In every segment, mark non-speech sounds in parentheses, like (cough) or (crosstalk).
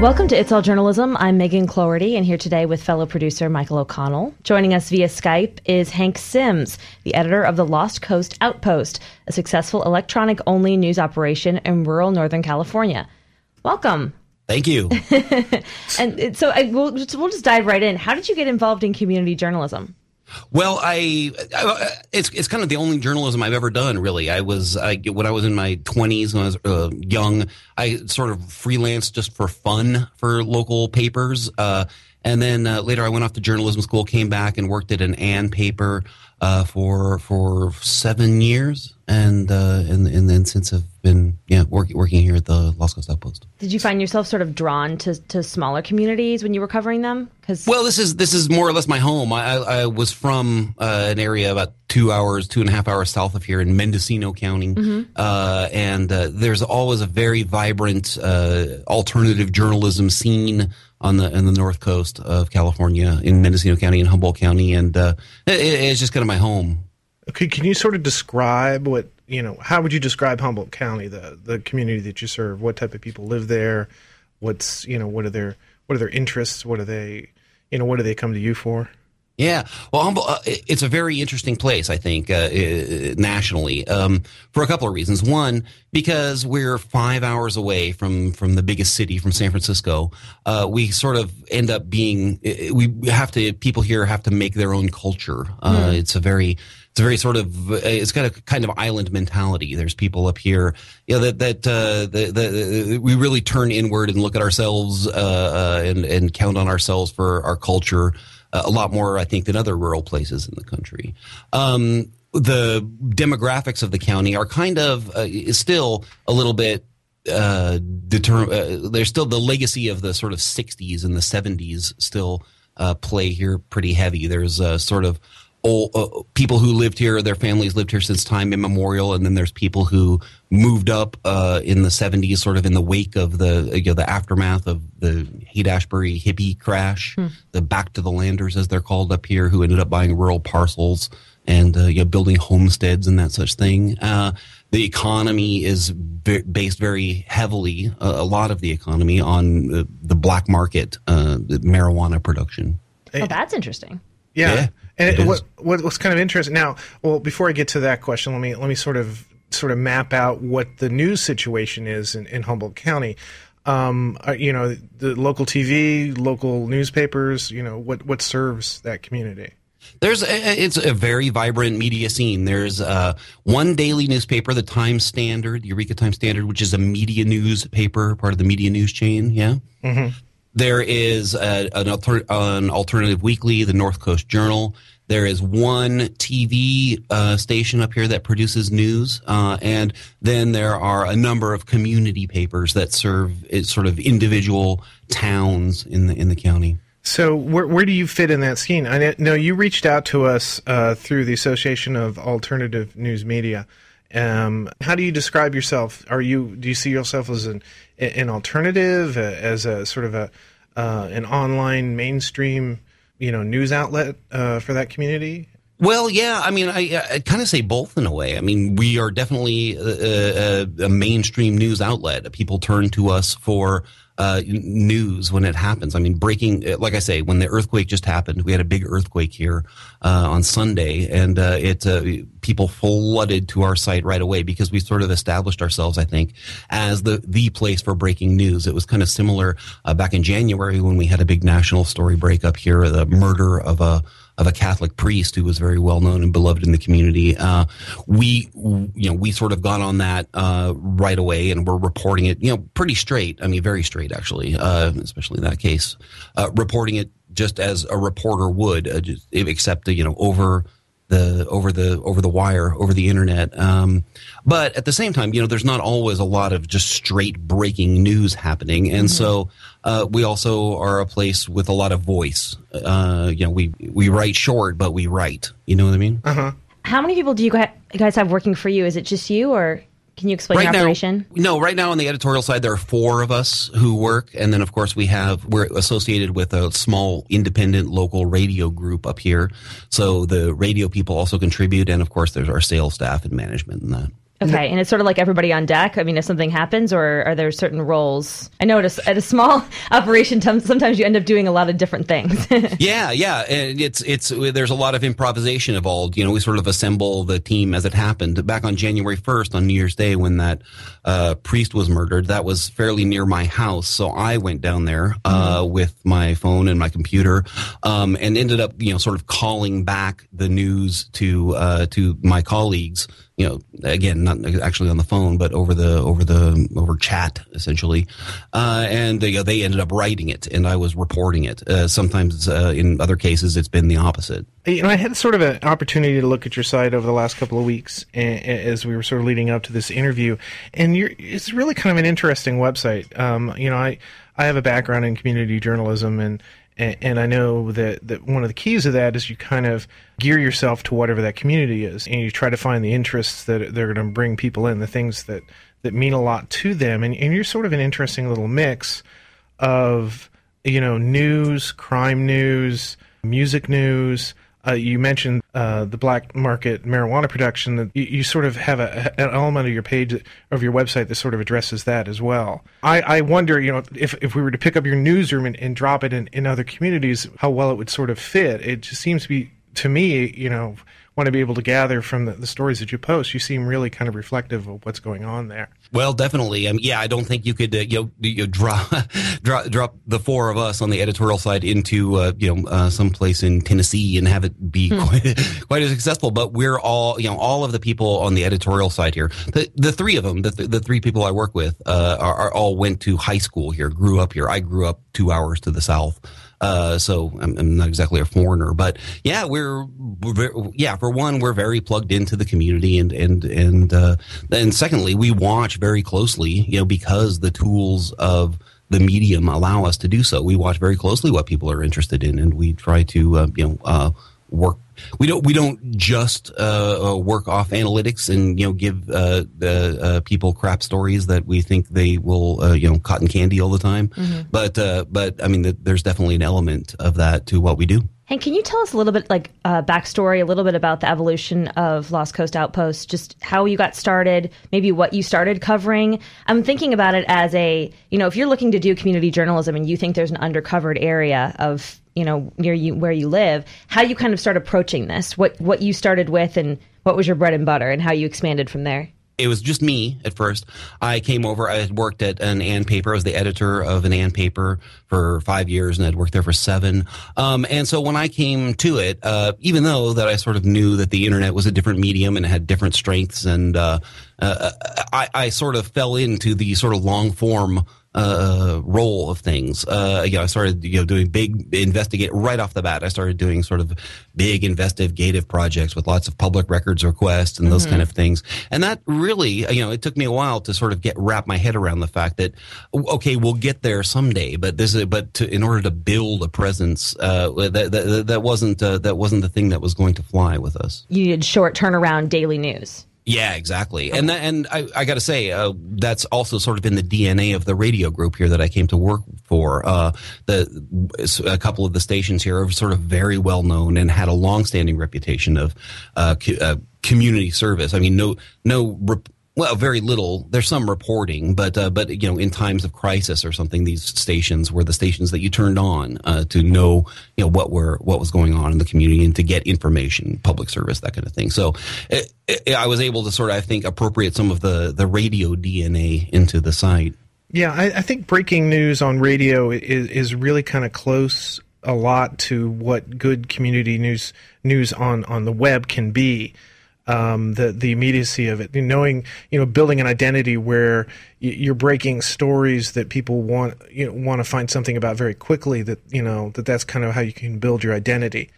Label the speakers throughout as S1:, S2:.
S1: Welcome to It's All Journalism. I'm Megan Cloherty, and here today with fellow producer Michael O'Connell. Joining us via Skype is Hank Sims, the editor of the Lost Coast Outpost, a successful electronic only news operation in rural Northern California. Welcome.
S2: Thank you. (laughs)
S1: and so I, we'll, we'll just dive right in. How did you get involved in community journalism?
S2: Well, I, I, it's it's kind of the only journalism I've ever done. Really, I was I, when I was in my twenties when I was uh, young. I sort of freelanced just for fun for local papers, uh, and then uh, later I went off to journalism school, came back and worked at an AAN paper uh, for for seven years, and uh, and and then since I've been yeah working working here at the Lost Coast Outpost.
S1: Did you find yourself sort of drawn to, to smaller communities when you were covering them?
S2: Because well, this is this is more or less my home. I, I, I was from uh, an area about two hours, two and a half hours south of here in Mendocino County, mm-hmm. uh, and uh, there's always a very vibrant uh, alternative journalism scene on the in the north coast of California in Mendocino County and Humboldt County, and uh, it, it's just kind of my home.
S3: Okay, can you sort of describe what you know? How would you describe Humboldt County, the the community that you serve? What type of people live there? What's you know what are their what are their interests? What are they you know what do they come to you for?
S2: Yeah, well, Humboldt, uh, it's a very interesting place, I think, uh, uh, nationally, um, for a couple of reasons. One, because we're five hours away from from the biggest city, from San Francisco. Uh, we sort of end up being we have to people here have to make their own culture. Mm. It's a very it's a very sort of it's got a kind of island mentality. There's people up here, you know, that that uh, the, the, we really turn inward and look at ourselves uh, uh, and and count on ourselves for our culture uh, a lot more, I think, than other rural places in the country. Um, the demographics of the county are kind of uh, still a little bit uh, determ- uh, there's still the legacy of the sort of 60s and the 70s still uh, play here pretty heavy. There's a sort of old, uh, people who lived here, their families lived here since time immemorial, and then there's people who moved up uh, in the 70s, sort of in the wake of the you know, the aftermath of the Haight Ashbury hippie crash, hmm. the back to the landers as they're called up here, who ended up buying rural parcels and uh, you know, building homesteads and that such thing. Uh, the economy is based very heavily, uh, a lot of the economy, on the black market uh, marijuana production.
S1: Oh, that's interesting.
S3: Yeah. yeah. And what, what what's kind of interesting now? Well, before I get to that question, let me let me sort of sort of map out what the news situation is in, in Humboldt County. Um, uh, you know, the local TV, local newspapers. You know, what what serves that community.
S2: There's a, it's a very vibrant media scene. There's uh, one daily newspaper, the Times Standard, the Eureka Times Standard, which is a media newspaper, part of the MediaNews chain. Yeah. Mm-hmm. There is a, an, alter, an, alternative weekly, the North Coast Journal. There is one TV uh, station up here that produces news, uh, and then there are a number of community papers that serve sort of individual towns in the in the county.
S3: So where where do you fit in that scheme? I know you reached out to us uh, through the Association of Alternative News Media. Um, how do you describe yourself? Are you do you see yourself as an an alternative, as a sort of a uh, an online mainstream, you know, news outlet uh, for that community?
S2: Well, yeah. I mean, I, I kind of say both in a way. I mean, we are definitely a, a, a mainstream news outlet. People turn to us for uh, news when it happens. I mean, breaking, uh, like I say, when the earthquake just happened, we had a big earthquake here uh, on Sunday, and uh, it uh, people flooded to our site right away because we sort of established ourselves, I think, as the the place for breaking news. It was kind of similar uh, back in January when we had a big national story break up here, the murder of a of a Catholic priest who was very well known and beloved in the community. Uh, we, you know, we sort of got on that uh, right away, and we're reporting it, you know, pretty straight. I mean, very straight actually, uh, especially in that case, uh, reporting it just as a reporter would, uh, just, except you know over the over the over the wire over the internet. Um, but at the same time, you know, there's not always a lot of just straight breaking news happening, and mm-hmm. so uh, we also are a place with a lot of voice. Uh, you know, we we write short, but we write. You know what I mean?
S1: Uh huh. How many people do you guys have working for you? Is it just you, or can you explain right your operation?
S2: Now, no, right now on the editorial side, there are four of us who work, and then of course we have we're associated with a small independent local radio group up here. So the radio people also contribute, and of course there's our sales staff and management and that.
S1: Okay, and it's sort of like everybody on deck. I mean, if something happens, or are there certain roles? I know at a, at a small (laughs) operation, sometimes you end up doing a lot of different things. (laughs)
S2: yeah, yeah, and it's it's there's a lot of improvisation involved. You know, we sort of assemble the team as it happened. Back on January 1st, on New Year's Day, when that uh, priest was murdered, that was fairly near my house, so I went down there uh, mm-hmm. with my phone and my computer, um, and ended up you know sort of calling back the news to uh, to my colleagues you know, again, not actually on the phone, but over the over the over chat essentially, uh, and they, they ended up writing it, and I was reporting it. Uh, sometimes, uh, in other cases, it's been the opposite.
S3: You know, I had sort of an opportunity to look at your site over the last couple of weeks as we were sort of leading up to this interview, and it's really kind of an interesting website. Um, you know, I I have a background in community journalism and and, and I know that, that one of the keys of that is you kind of gear yourself to whatever that community is, and you try to find the interests that they're going to bring people in, the things that, that mean a lot to them, and, and you're sort of an interesting little mix of you know news, crime news, music news, uh, you mentioned uh, the black market marijuana production. You, you sort of have a, an element of your page of your website that sort of addresses that as well. I, I wonder, you know, if, if we were to pick up your newsroom and, and drop it in, in other communities, how well it would sort of fit. It just seems to be to me, you know, want to be able to gather from the, the, stories that you post, you seem really kind of reflective of what's going on there.
S2: Well, definitely. Um, yeah, I don't think you could uh, you know you drop, drop (laughs) drop the four of us on the editorial side into uh, you know uh, someplace in Tennessee and have it be hmm. quite, (laughs) quite as successful. But we're all you know all of the people on the editorial side here. The the three of them, the the three people I work with, uh, are, are all went to high school here, grew up here. I grew up two hours to the south. Uh, so I'm, I'm, not exactly a foreigner, but yeah, we're, we're, yeah, for one, we're very plugged into the community and, and, and, uh, and secondly, we watch very closely, you know, because the tools of, the medium allow us to do so. We watch very closely what people are interested in, and we try to, uh, you know, uh, work we don't we don't just uh, uh, work off analytics and you know give uh, uh, people crap stories that we think they will uh, you know cotton candy all the time. Mm-hmm. But uh, but I mean, the, there's definitely an element of that to what we do.
S1: And can you tell us a little bit, like uh, backstory, a little bit about the evolution of Lost Coast Outpost, just how you got started, maybe what you started covering? I'm thinking about it as a, you know, if you're looking to do community journalism and you think there's an undercovered area of, you know, near you where you live, how you kind of start approaching this, what what you started with, and what was your bread and butter, and how you expanded from there
S2: it was just me at first. I came over. I had worked at an AAN paper. I was the editor of an AAN paper for five years, and I'd worked there for seven. Um, and so when I came to it, uh, even though that I sort of knew that the internet was a different medium and had different strengths, and uh, uh, I, I, sort of fell into the sort of long form uh, role of things. Uh, you know, I started you know doing big investigate right off the bat. I started doing sort of big investigative projects with lots of public records requests and those mm-hmm. kind of things. And that really, you know, it took me a while to sort of get wrap my head around the fact that okay, we'll get there someday, but this is but to, in order to build a presence, uh, that, that that wasn't uh, that wasn't the thing that was going to fly with us.
S1: You needed short turnaround daily news.
S2: Yeah, exactly. And that, and I, I got to say, uh, that's also sort of in the DNA of the radio group here that I came to work for. Uh, the a couple of the stations here are sort of very well known and had a long-standing reputation of uh, uh, community service. I mean, no no. Well, very little. There's some reporting, but uh, but you know, in times of crisis or something, these stations were the stations that you turned on uh, to know you know what were what was going on in the community and to get information, public service, that kind of thing. So it, it, I was able to sort of, I think, appropriate some of the the radio DNA into the site.
S3: Yeah, I, I think breaking news on radio is is really kind of close a lot to what good community news news on on the web can be um, the the immediacy of it, knowing you know building an identity where you're breaking stories that people want you know, want to find something about very quickly. That you know that that's kind of how you can build your identity.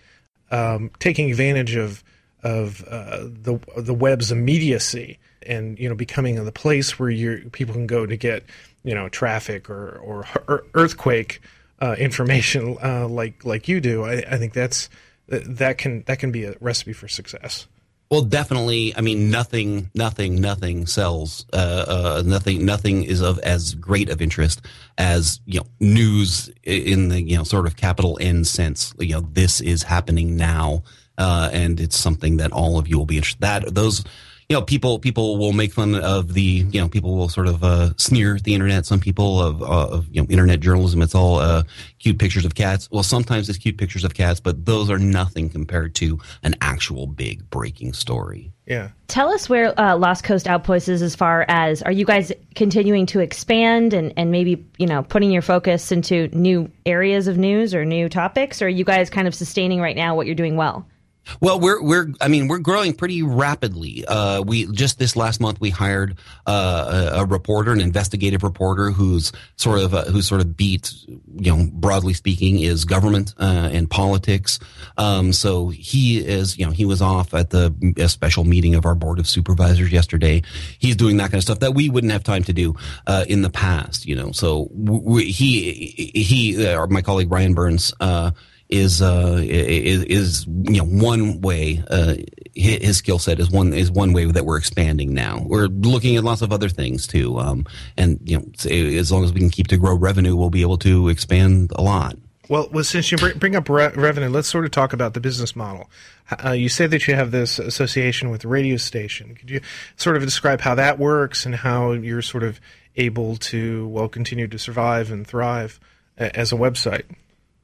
S3: Um, taking advantage of of uh, the the web's immediacy and you know becoming the place where you people can go to get you know traffic or or, earthquake uh, information uh, like like you do. I, I think that's that can that can be a recipe for success.
S2: Well, definitely. I mean, nothing, nothing, nothing sells. Uh, uh, nothing, nothing is of as great of interest as you know news in the you know sort of capital N sense. You know, this is happening now, uh, and it's something that all of you will be interested. That those you know, people people will make fun of the you know people will sort of uh, sneer at the internet. Some people of, uh, of you know internet journalism, it's all uh, cute pictures of cats. Well, sometimes it's cute pictures of cats, but those are nothing compared to an actual big breaking story.
S3: Yeah.
S1: Tell us where uh, Lost Coast Outpost is as far as are you guys continuing to expand and, and maybe, you know, putting your focus into new areas of news or new topics? Or are you guys kind of sustaining right now what you're doing well?
S2: Well, we're we're I mean we're growing pretty rapidly. Uh, we just this last month we hired uh, a, a, reporter, an investigative reporter, who's sort of uh, who's sort of beat, you know, broadly speaking, is government uh, and politics. Um, so he is, you know, he was off at the special meeting of our board of supervisors yesterday. He's doing that kind of stuff that we wouldn't have time to do uh, in the past, you know. So we, he he, uh, my colleague Ryan Burns is uh, is, is you know one way uh, his skill set is one is one way that we're expanding now. We're looking at lots of other things too, um, and you know as long as we can keep to grow revenue, we'll be able to expand a lot.
S3: Well, well since you bring up re- revenue, let's sort of talk about the business model. Uh, you say that you have this association with radio station. Could you sort of describe how that works and how you're sort of able to well continue to survive and thrive as a website?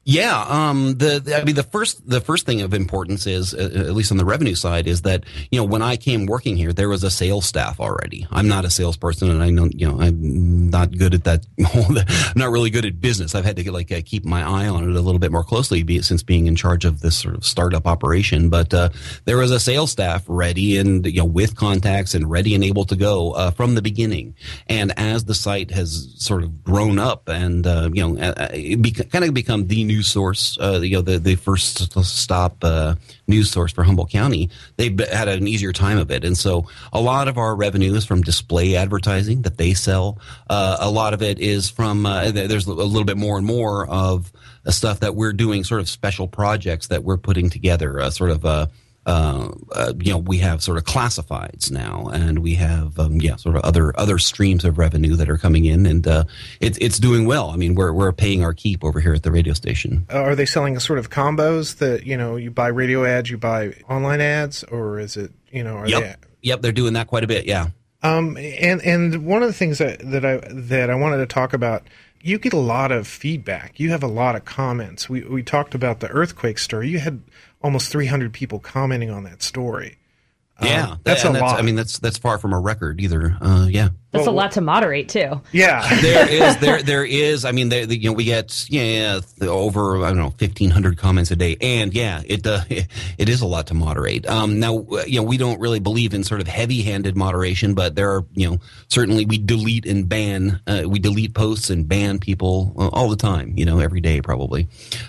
S2: Yeah, um, the, the, I mean the first the first thing of importance is uh, at least on the revenue side is that you know when I came working here there was a sales staff already. I'm not a salesperson and I know you know I'm not good at that. (laughs) I'm not really good at business. I've had to like uh, keep my eye on it a little bit more closely be, since being in charge of this sort of startup operation. But uh, there was a sales staff ready and you know with contacts and ready and able to go uh, from the beginning. And as the site has sort of grown up and uh, you know uh, kind of become the news source, uh, you know, the, the first stop uh, news source for Humboldt County, they've had an easier time of it. And so a lot of our revenue is from display advertising that they sell. Uh, a lot of it is from, uh, there's a little bit more and more of stuff that we're doing, sort of special projects that we're putting together, uh, sort of, uh, uh, you know, we have sort of classifieds now, and we have um, yeah, sort of other other streams of revenue that are coming in, and uh, it's it's doing well. I mean, we're we're paying our keep over here at the radio station.
S3: Uh, are they selling a sort of combos that you know you buy radio ads, you buy online ads, or is it you know?
S2: yep,
S3: they...
S2: yep, they're doing that quite a bit. Yeah.
S3: Um, and and one of the things that, that I that I wanted to talk about you get a lot of feedback. You have a lot of comments. We we talked about the earthquake story. You had almost 300 people commenting on that story.
S2: Yeah, um, that's a that's, lot. I mean, that's that's far from a record either. Uh, yeah,
S1: that's well, a lot to moderate too.
S3: Yeah, (laughs)
S2: there is there there is. I mean, the, you know, we get yeah over I don't know fifteen hundred comments a day, and yeah, it uh, (laughs) it is a lot to moderate. Um, now you know we don't really believe in sort of heavy handed moderation, but there are you know certainly we delete and ban uh, we delete posts and ban people uh, all the time. You know, every day probably.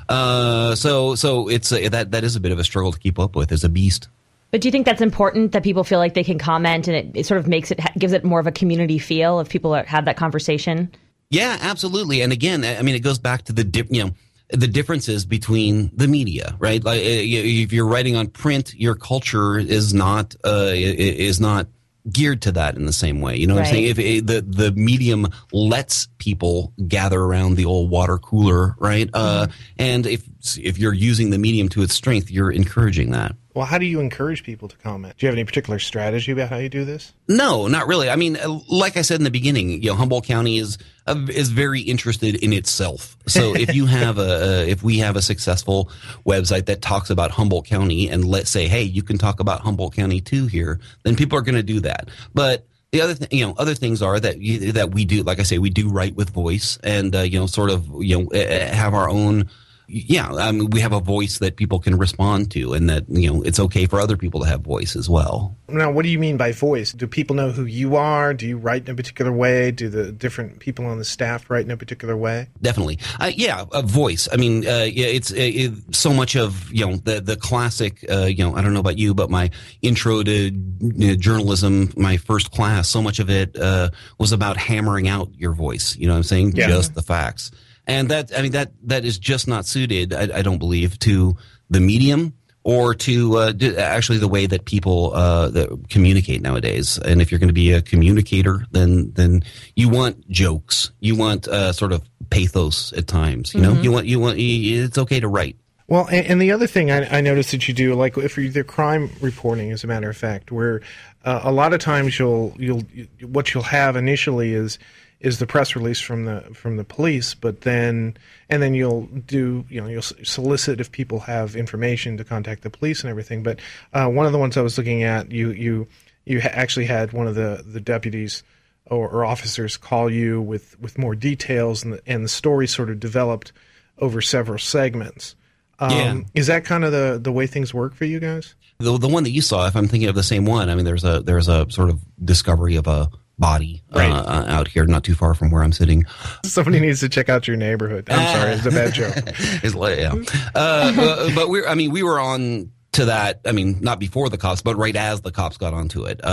S2: Uh, so so it's uh, that that is a bit of a struggle to keep up with as a beast.
S1: But do you think that's important that people feel like they can comment and it, it sort of makes it gives it more of a community feel if people are, have that conversation?
S2: Yeah, absolutely. And again, I mean, it goes back to the dip, you know the differences between the media, right? Like if you're writing on print, your culture is not uh, is not geared to that in the same way. You know what right. I'm saying? If it, the the medium lets people gather around the old water cooler, right? Uh, mm-hmm. Uh, and if if you're using the medium to its strength, you're encouraging that.
S3: Well, how do you encourage people to comment? Do you have any particular strategy about how you do this?
S2: No, not really. I mean, uh, like I said in the beginning, you know, Humboldt County is uh, is very interested in itself. So if you (laughs) have a, if we have a successful website that talks about Humboldt County, and let's say, hey, you can talk about Humboldt County too here, then people are going to do that. But the other thing, you know other things are that you, that we do like I say we do write with voice and uh, you know sort of you know have our own yeah, I mean, we have a voice that people can respond to, and that you know it's okay for other people to have voice as well.
S3: Now, what do you mean by voice? Do people know who you are? Do you write in a particular way? Do the different people on the staff write in a particular way?
S2: Definitely, uh, yeah, a voice. I mean, uh, yeah, it's uh, it, so much of you know the the classic. Uh, you know, I don't know about you, but my intro to you know, journalism, my first class, so much of it uh, was about hammering out your voice. You know what I'm saying? Yeah. Just the facts and that I mean that that is just not suited. I, I don't believe to the medium or to uh, actually the way that people uh, that communicate nowadays. And if you're going to be a communicator, then then you want jokes, you want uh, sort of pathos at times. You know, mm-hmm. you want you want it's okay to write.
S3: Well, and, and the other thing I, I noticed that you do, like if you're the crime reporting, as a matter of fact, where uh, a lot of times you'll you'll what you'll have initially is is the press release from the from the police, but then and then you'll do you know you'll solicit if people have information to contact the police and everything. But uh, one of the ones I was looking at, you you you ha- actually had one of the the deputies or, or, officers call you with with more details, and the, and the story sort of developed over several segments. Um, yeah. Is that kind of the the way things work for you guys?
S2: The the one that you saw, if I'm thinking of the same one, I mean, there's a there's a sort of discovery of a body uh, right. uh, out here, not too far from where I'm sitting.
S3: Somebody needs to check out your neighborhood. I'm sorry, it's a bad (laughs) joke.
S2: it's, yeah. Uh, but, but we're, I mean, we were on to that. I mean, not before the cops, but right as the cops got onto it. Uh,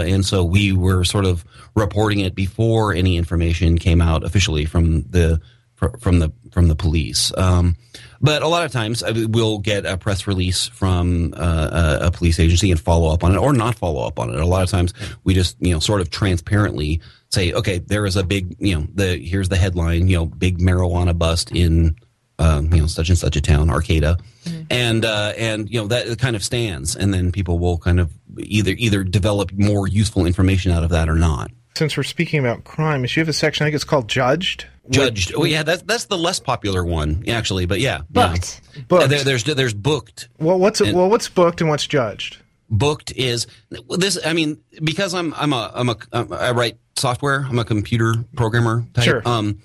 S2: uh, and so we were sort of reporting it before any information came out officially from the from the from the police. Um, but a lot of times uh, we'll get a press release from uh, a police agency and follow up on it, or not follow up on it. A lot of times we just you know sort of transparently say, okay, there is a big you know the here's the headline, you know, big marijuana bust in um, you know such and such a town, Arcata, mm-hmm. and uh, and you know that kind of stands, and then people will kind of either either develop more useful information out of that or not.
S3: Since we're speaking about crime, if you have a section I think it's called Judged
S2: Judged. Oh yeah, that's that's the less popular one actually, but yeah,
S1: booked.
S2: Yeah. Booked. There, there's there's booked.
S3: Well, what's and well what's booked and what's judged?
S2: Booked is this. I mean, because I'm I'm a I'm a I write software. I'm a computer programmer. Type.
S3: Sure.
S2: Um,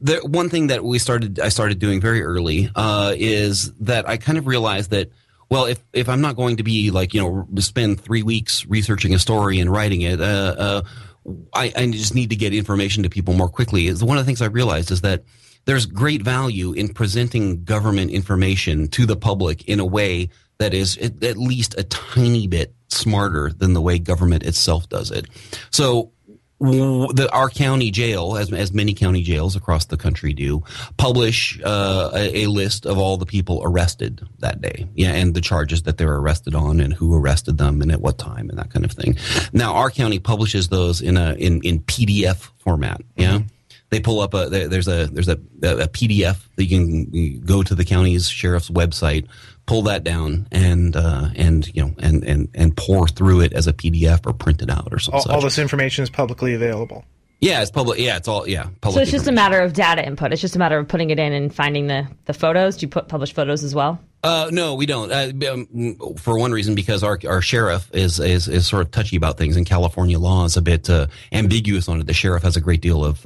S2: the one thing that we started I started doing very early uh, is that I kind of realized that well, if if I'm not going to be like you know spend three weeks researching a story and writing it, uh, uh, I, I just need to get information to people more quickly. Is one of the things I realized is that there's great value in presenting government information to the public in a way that is at, at least a tiny bit smarter than the way government itself does it. So the, our county jail, as, as many county jails across the country do, publish uh, a, a, list of all the people arrested that day. Yeah, and the charges that they were arrested on, and who arrested them, and at what time, and that kind of thing. Now, our county publishes those in a in, in PDF format. Yeah. Mm-hmm they pull up a there's a there's a, a PDF that you can go to the county's sheriff's website, pull that down and uh, and you know and, and and pour through it as a PDF or print it out or something.
S3: All, all, this information is publicly available.
S2: Yeah, it's public. Yeah, it's all yeah.
S1: so it's just a matter of data input. It's just a matter of putting it in and finding the the photos. Do you put publish photos as well?
S2: Uh, no, we don't. Uh, um, for one reason, because our our sheriff is, is is sort of touchy about things, and California law is a bit uh, ambiguous on it. The sheriff has a great deal of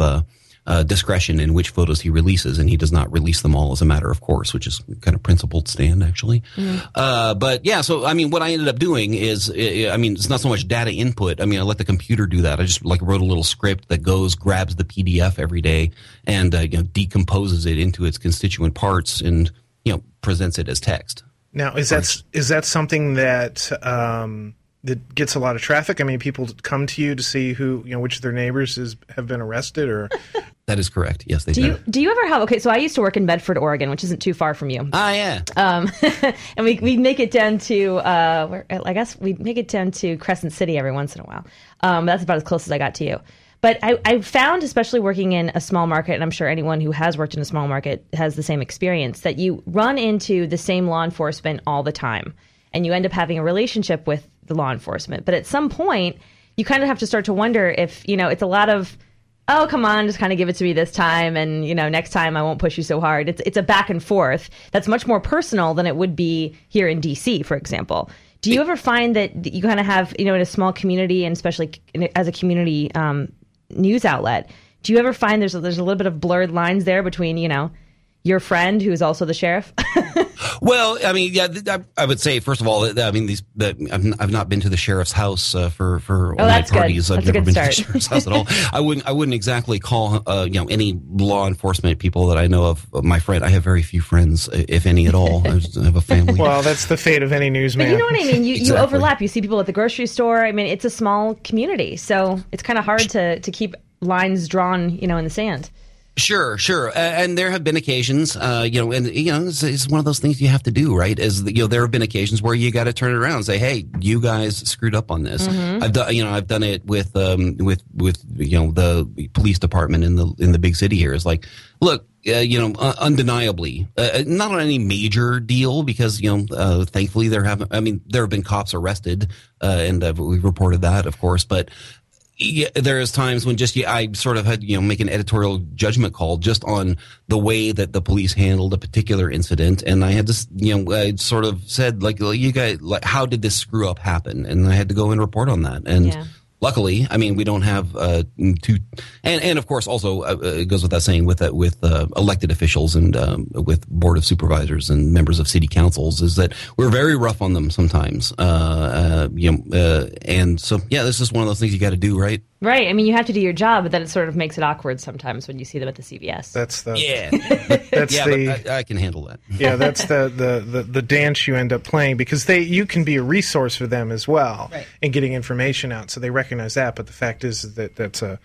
S2: uh, discretion in which photos he releases, and he does not release them all as a matter of course, which is kind of principled stand actually. Mm-hmm. Uh, but yeah, so I mean, what I ended up doing is, I mean, it's not so much data input. I mean, I let the computer do that. I just like wrote a little script that goes, grabs the PDF every day, and uh, you know, decomposes it into its constituent parts, and you know, presents it as text.
S3: Now, is that is that something that um, that gets a lot of traffic? I mean, people come to you to see who you know which of their neighbors is, have been arrested, or
S2: That is correct. Yes, they
S1: do. You, do you ever have? Okay, so I used to work in Medford, Oregon, which isn't too far from you.
S2: Ah, yeah. Um, (laughs)
S1: and we we make it down to uh, where, I guess we make it down to Crescent City every once in a while. Um, that's about as close as I got to you. But I, I found, especially working in a small market, and I'm sure anyone who has worked in a small market has the same experience, that you run into the same law enforcement all the time, and you end up having a relationship with the law enforcement. But at some point, you kind of have to start to wonder if you know it's a lot of oh come on just kind of give it to me this time and you know next time i won't push you so hard. It's, it's a back and forth that's much more personal than it would be here in dc for example. Do you ever find that you kind of have you know in a small community and especially as a community um, news outlet do you ever find there's a, there's a little bit of blurred lines there between you know your friend who's also the sheriff (laughs)
S2: Well, I mean, yeah, I, would say first of all, I mean, these I've not been to the sheriff's house uh, for for
S1: oh,
S2: night parties.
S1: I've
S2: never been
S1: start.
S2: to the sheriff's house at all. (laughs) I wouldn't I wouldn't exactly call uh, you know any law enforcement people that I know of my friend. I have very few friends, if any at all. I have a family. (laughs)
S3: Well, that's the fate of any newsman.
S1: But you know what I mean. You exactly. you overlap. You see people at the grocery store. I mean, it's a small community, so it's kind of hard to to keep lines drawn, you know, in the sand.
S2: Sure, sure, uh, and there have been occasions, uh, you know, and you know, it's, it's, one of those things you have to do, right? Is you know, there have been occasions where you got to turn it around and say, "Hey, you guys screwed up on this." Mm-hmm. I've done, you know, I've done it with, um, with, with, you know, the police department in the in the big city here. Is like, look, uh, you know, uh, undeniably, uh, uh, not on any major deal because you know, uh, thankfully there haven't. I mean, there have been cops arrested, and we've reported that, of course, but yeah, there is times when just yeah, I sort of had you know make an editorial judgment call just on the way that the police handled a particular incident, and I had to you know I sort of said like you guys like how did this screw up happen, and I had to go and report on that, and yeah luckily, I mean, we don't have uh, two, and and of course, also uh, it goes without saying with uh, with uh, elected officials and um, with board of supervisors and members of city councils is that we're very rough on them sometimes. Uh, uh, you know, and so yeah, this is one of those things you got to do, right?
S1: Right. I mean, you have to do your job, but then it sort of makes it awkward sometimes when you see them at the CVS.
S3: That's the
S2: yeah. (laughs)
S3: That's (laughs)
S2: yeah,
S3: the
S2: I, I, can handle that.
S3: yeah, (laughs) that's the, the, the, the dance you end up playing because they you can be a resource for them as well
S1: right.
S3: in getting information out. So they recognize that. But the fact is that that's a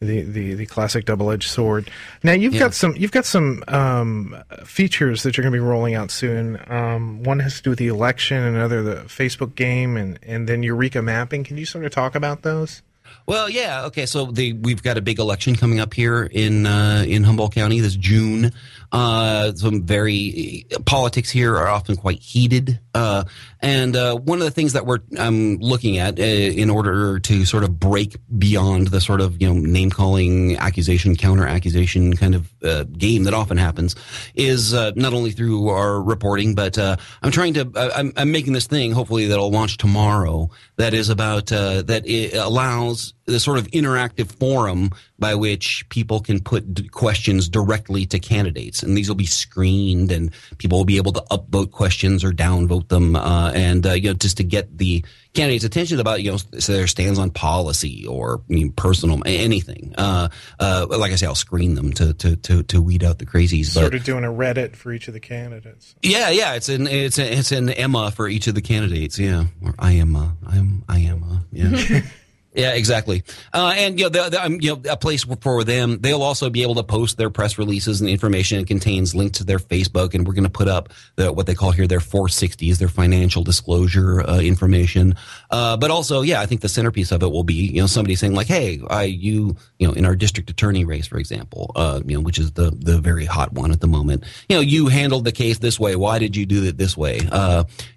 S3: the, the, the classic double edged sword. Now you've yeah. got some you've got some um, features that you're going to be rolling out soon. Um, one has to do with the election, another the Facebook game, and and then Eureka mapping. Can you sort of talk about those?
S2: Well, yeah, okay. So the, we've got a big election coming up here in uh, in Humboldt County this June. Uh, some very politics here are often quite heated, uh, and uh, one of the things that we're um, looking at uh, in order to sort of break beyond the sort of you know name calling, accusation, counter accusation kind of uh, game that often happens is uh, not only through our reporting, but uh I'm trying to I'm, I'm, making this thing hopefully that'll launch tomorrow that is about that it allows the sort of interactive forum by which people can put d- questions directly to candidates, and these will be screened, and people will be able to upvote questions or downvote them, uh, and uh, you know just to get the candidates' attention about you know so their stands on policy or you know, personal anything. Uh, uh, like I say, I'll screen them to to to, to weed out the crazies.
S3: But, Sort of doing a Reddit for each of the candidates.
S2: Yeah, yeah, it's an it's a, it's an AMA for each of the candidates. Yeah, or I am a, I am I am a, yeah. (laughs) Yeah, exactly. Uh, and you know, the, the, um, you know, a place for them. They'll also be able to post their press releases and information it contains links to their Facebook. And we're going to put up the, what they call here their 460s, their financial disclosure uh, information. Uh, but also, yeah, I think the centerpiece of it will be you know somebody saying like, "Hey, I you you know in our district attorney race, for example, uh, you know, which is the the very hot one at the moment. You know, you handled the case this way. Why did you do it this way?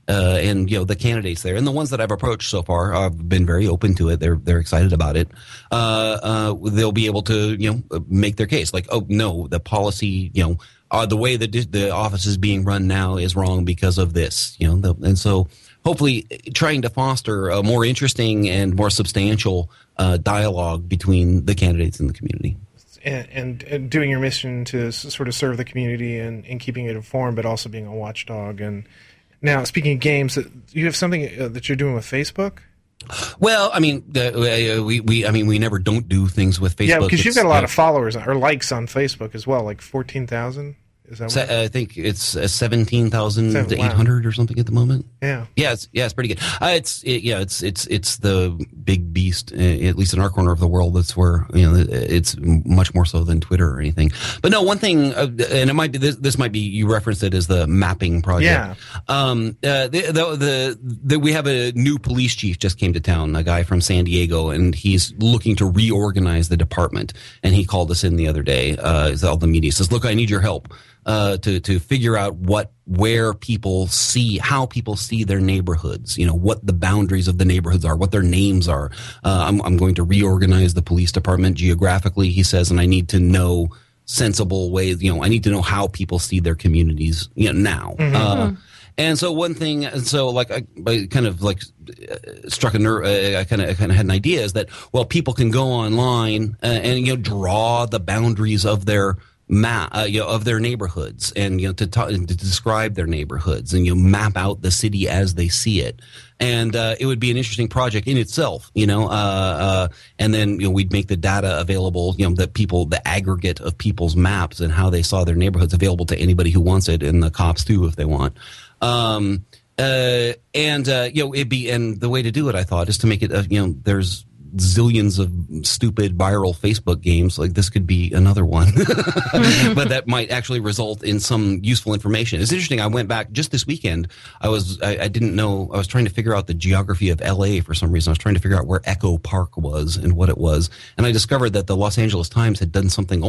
S2: Uh, and you know the candidates there and the ones that I've approached so far have been very open to it. They're they're excited about it. Uh, uh, they'll be able to you know make their case like oh no the policy you know uh, the way that the office is being run now is wrong because of this you know the, and so hopefully trying to foster a more interesting and more substantial uh, dialogue between the candidates and the community.
S3: And, and, and, doing your mission to sort of serve the community and, and keeping it informed, but also being a watchdog and now, speaking of games, uh, you have something uh, that you're doing with Facebook.
S2: Well, I mean, uh, we, we, I mean, we never don't do things with Facebook.
S3: Yeah, because you've got a lot of followers or likes on Facebook as well, like fourteen thousand. Is that
S2: I think it's uh, seventeen thousand eight hundred wow. or something at the moment.
S3: Yeah,
S2: yeah, it's yeah, it's pretty good. Uh, it's it, yeah, it's it's it's the big beast, uh, at least in our corner of the world. That's where you know it's much more so than Twitter or anything. But no, one thing, uh, and it might be this, this might be you referenced it as the mapping project.
S3: Yeah.
S2: Um. Uh, the, the, the the we have a new police chief just came to town, a guy from San Diego, and he's looking to reorganize the department. And he called us in the other day. Uh, all the media says, "Look, I need your help." Uh, to to figure out what where people see how people see their neighborhoods. You know what the boundaries of the neighborhoods are, what their names are. Uh, I'm I'm going to reorganize the police department geographically. He says, and I need to know sensible ways. You know, I need to know how people see their communities. You know now. Mm-hmm. Uh, and so one thing, and so like I, I kind of like uh, struck a nerve. Uh, I kind of kind of had an idea is that well, people can go online uh, and you know draw the boundaries of their map uh, you know, of their neighborhoods and you know to, talk, to describe their neighborhoods and you know, map out the city as they see it. And uh, it would be an interesting project in itself you know uh, uh, and then you know we'd make the data available you know that people the aggregate of people's maps and how they saw their neighborhoods available to anybody who wants it and the cops too if they want. Um, uh, and uh, you know it'd be and the way to do it I thought is to make it you know there's zillions of stupid viral Facebook games. Like this could be another one, (laughs) but that might actually result in some useful information. It's interesting. I went back just this weekend. I was I, I didn't know. I was trying to figure out the geography of L.A. for some reason. I was trying to figure out where Echo Park was and what it was, and I discovered that the Los Angeles Times had done something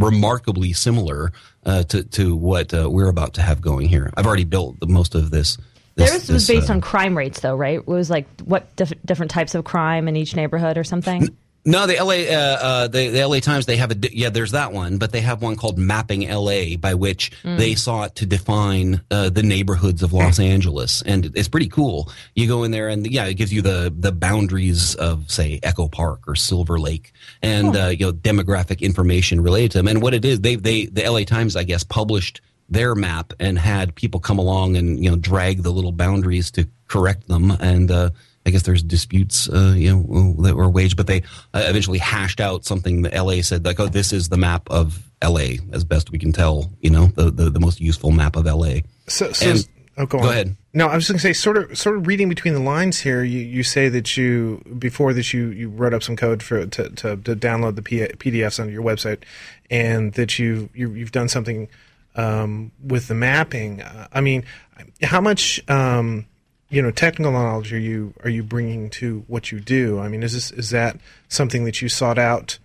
S2: remarkably similar uh, to to what uh, we're about to have going here. I've already built the, most of this
S1: this, Theirs was based uh, on crime rates, though, right? It was like what diff- different types of crime in each neighborhood or something.
S2: No, the LA, uh, uh, the, the, LA Times, they have a, yeah, there's that one, but they have one called Mapping LA by which mm. they sought to define, uh, the neighborhoods of Los Angeles. And it's pretty cool. You go in there and yeah, it gives you the, the boundaries of, say, Echo Park or Silver Lake and, uh, you know, demographic information related to them. And what it is, they, they, the LA Times, I guess, published their map and had people come along and you know drag the little boundaries to correct them. And uh, I guess there's disputes uh, you know that were waged but they uh, eventually hashed out something that LA said like oh this is the map of LA as best we can tell you know the the, the most useful map of LA
S3: so, so and, oh go,
S2: go ahead.
S3: No I was just going to say sort of sort of reading between the lines here you, you say that you before that you you wrote up some code for to to, to download the P- PDFs on your website and that you, you you've done something um, with the mapping. Uh, I mean, how much um, you know technical knowledge are you are you bringing to what you do? I mean, is this is that something that you sought out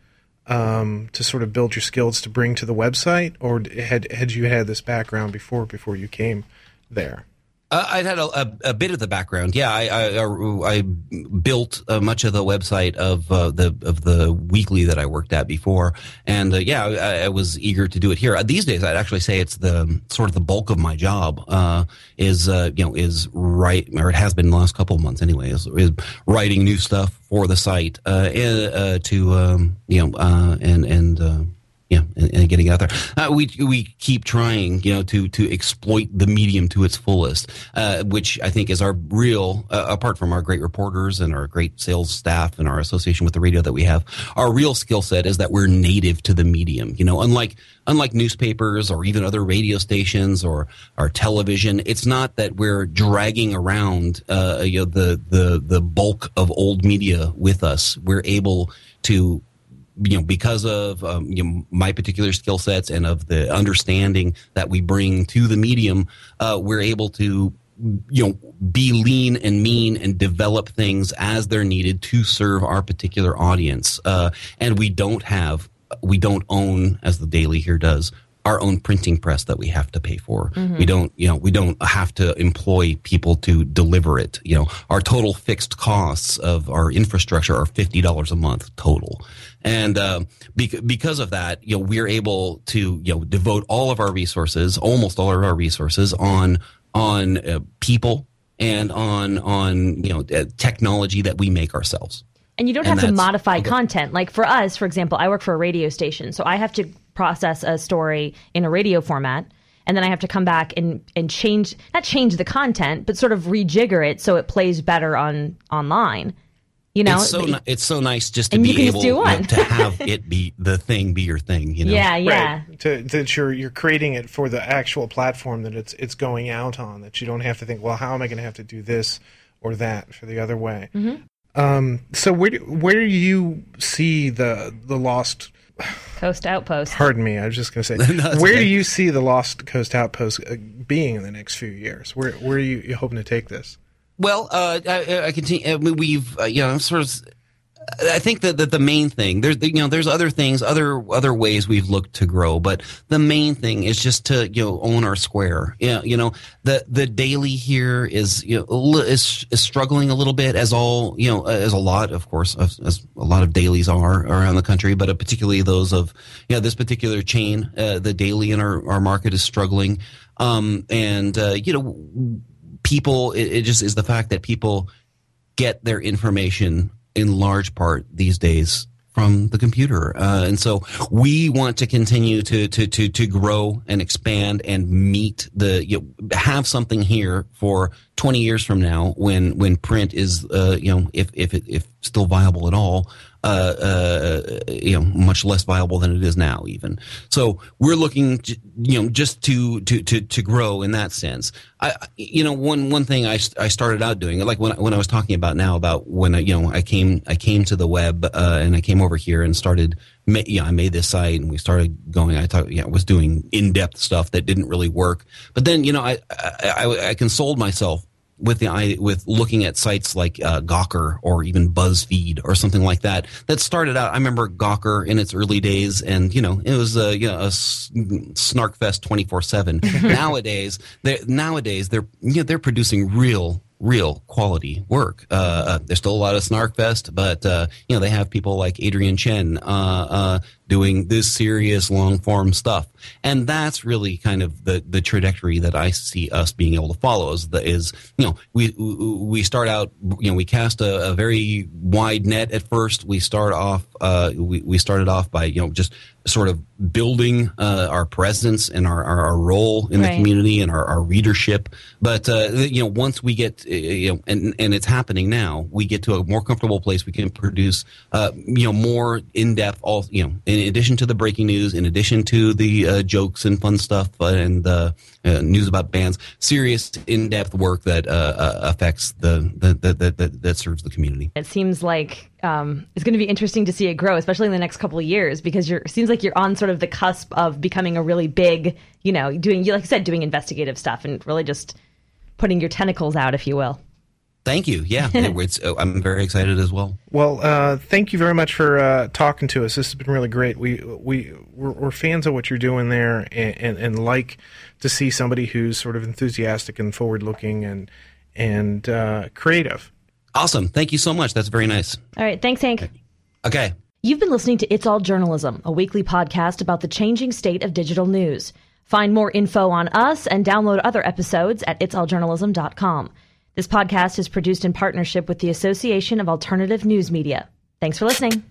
S3: um, to sort of build your skills to bring to the website, or had had you had this background before before you came there?
S2: Uh, I had a, a, a, bit of the background. Yeah, I, I, I built uh, much of the website of uh, the of the weekly that I worked at before, and uh, yeah, I, I, was eager to do it here. Uh, these days, I'd actually say it's the sort of the bulk of my job uh, is you know is write or it has been the last couple of months anyway is, is writing new stuff for the site and, to um, you know and and yeah, and, and, getting out there. Uh, we we keep trying, you know, to to exploit the medium to its fullest, uh, which I think is our real, uh, apart from our great reporters and our great sales staff and our association with the radio that we have, our real skill set is that we're native to the medium. You know, unlike unlike newspapers or even other radio stations or our television, it's not that we're dragging around, uh, you know, the the the bulk of old media with us. We're able to you know, because of um, you know, my particular skill sets and of the understanding that we bring to the medium, uh, we're able to you know be lean and mean and develop things as they're needed to serve our particular audience. Uh, and we don't have we don't own as the daily here does our own printing press that we have to pay for. Mm-hmm. We don't, you know, we don't have to employ people to deliver it. You know, our total fixed costs of our infrastructure are fifty dollars a month total, and uh, because of that, you know, we're able to you know devote all of our resources, almost all of our resources, on on uh, people and on on you know uh, technology that we make ourselves.
S1: And you don't have to modify okay. content. Like for us, for example, I work for a radio station, so I have to process a story in a radio format and then I have to come back and and change not change the content, but sort of rejigger it so it plays better on online. You know,
S2: it's so, it's so nice just to be able you know, to have (laughs) it be the thing, be your thing. You know,
S1: yeah, yeah.
S3: Right. To, that you're you're creating it for the actual platform that it's it's going out on. That you don't have to think, well, how am I going to have to do this or that for the other way. Mm-hmm. Um, so where do, where do you see the the lost
S1: Coast Outpost?
S3: Pardon me, I was just going to say, (laughs) no, where okay. do you see the Lost Coast Outpost uh, being in the next few years? Where where are you hoping to take this?
S2: Well, uh, I, I continue. We've uh, you know sort of I think that, that the main thing there's you know there's other things other other ways we've looked to grow but the main thing is just to you know own our square yeah you know the the daily here is you know is, is struggling a little bit as all you know as a lot of course as, as a lot of dailies are around the country but particularly those of you know this particular chain uh, the daily in our, our market is struggling um, and uh, you know people it, it just is the fact that people get their information in large part these days from the computer. Uh, and so we want to continue to, to, to, to grow and expand and meet the, you know, have something here for 20 years from now, when when print is, uh, you know, if if it, if still viable at all, uh, uh, you know, much less viable than it is now, even. So we're looking, to, you know, just to, to, to, to grow in that sense. I, you know, one, one thing I, I started out doing, like when, when I was talking about now about when I, you know, I came, I came to the web, uh, and I came over here and started, yeah, I made this site and we started going, I thought, yeah, I was doing in-depth stuff that didn't really work. But then, you know, I, I, I, I consoled myself with the with looking at sites like uh, Gawker or even BuzzFeed or something like that. That started out. I remember Gawker in its early days, and you know it was a you know a snark fest twenty four seven. (laughs) Nowadays, they nowadays they're you know they're producing real real quality work. Uh, uh, there's still a lot of snarkfest, but uh, you know they have people like Adrian Chen uh, uh, doing this serious long form stuff, and that's really kind of the the trajectory that I see us being able to follow. Is, the, is you know we we start out you know we cast a, a very wide net at first. We start off uh, we we started off by you know just sort of building uh, our presence and our, our, our role in right. the community and our, our readership. But uh, you know, once we get uh, you know, and and it's happening now, we get to a more comfortable place. We can produce uh, you know more in depth. All you know, in addition to the breaking news, in addition to the uh, jokes and fun stuff and uh, news about bands, serious in depth work that affects the, the, the, the, that that serves the community.
S1: It seems like um, it's going to be interesting to see it grow, especially in the next couple of years, because you're seems like you're on sort of the cusp of becoming a really big, you know, doing like I said, doing investigative stuff and really just putting your tentacles out, if you will.
S2: Thank you. Yeah, (laughs) uh, I'm very excited as well.
S3: Well, uh, thank you very much for uh, talking to us. This has been really great. We we we're, we're fans of what you're doing there, and, and, and like to see somebody who's sort of enthusiastic and forward looking and and uh, creative.
S2: Awesome. Thank you so much. That's very nice.
S1: All right. Thanks, Hank.
S2: Okay.
S1: You've been listening to It's All Journalism, a weekly podcast about the changing state of digital news. Find more info on us and download other episodes at itsalljournalism.com. This podcast is produced in partnership with the Association of Alternative News Media. Thanks for listening.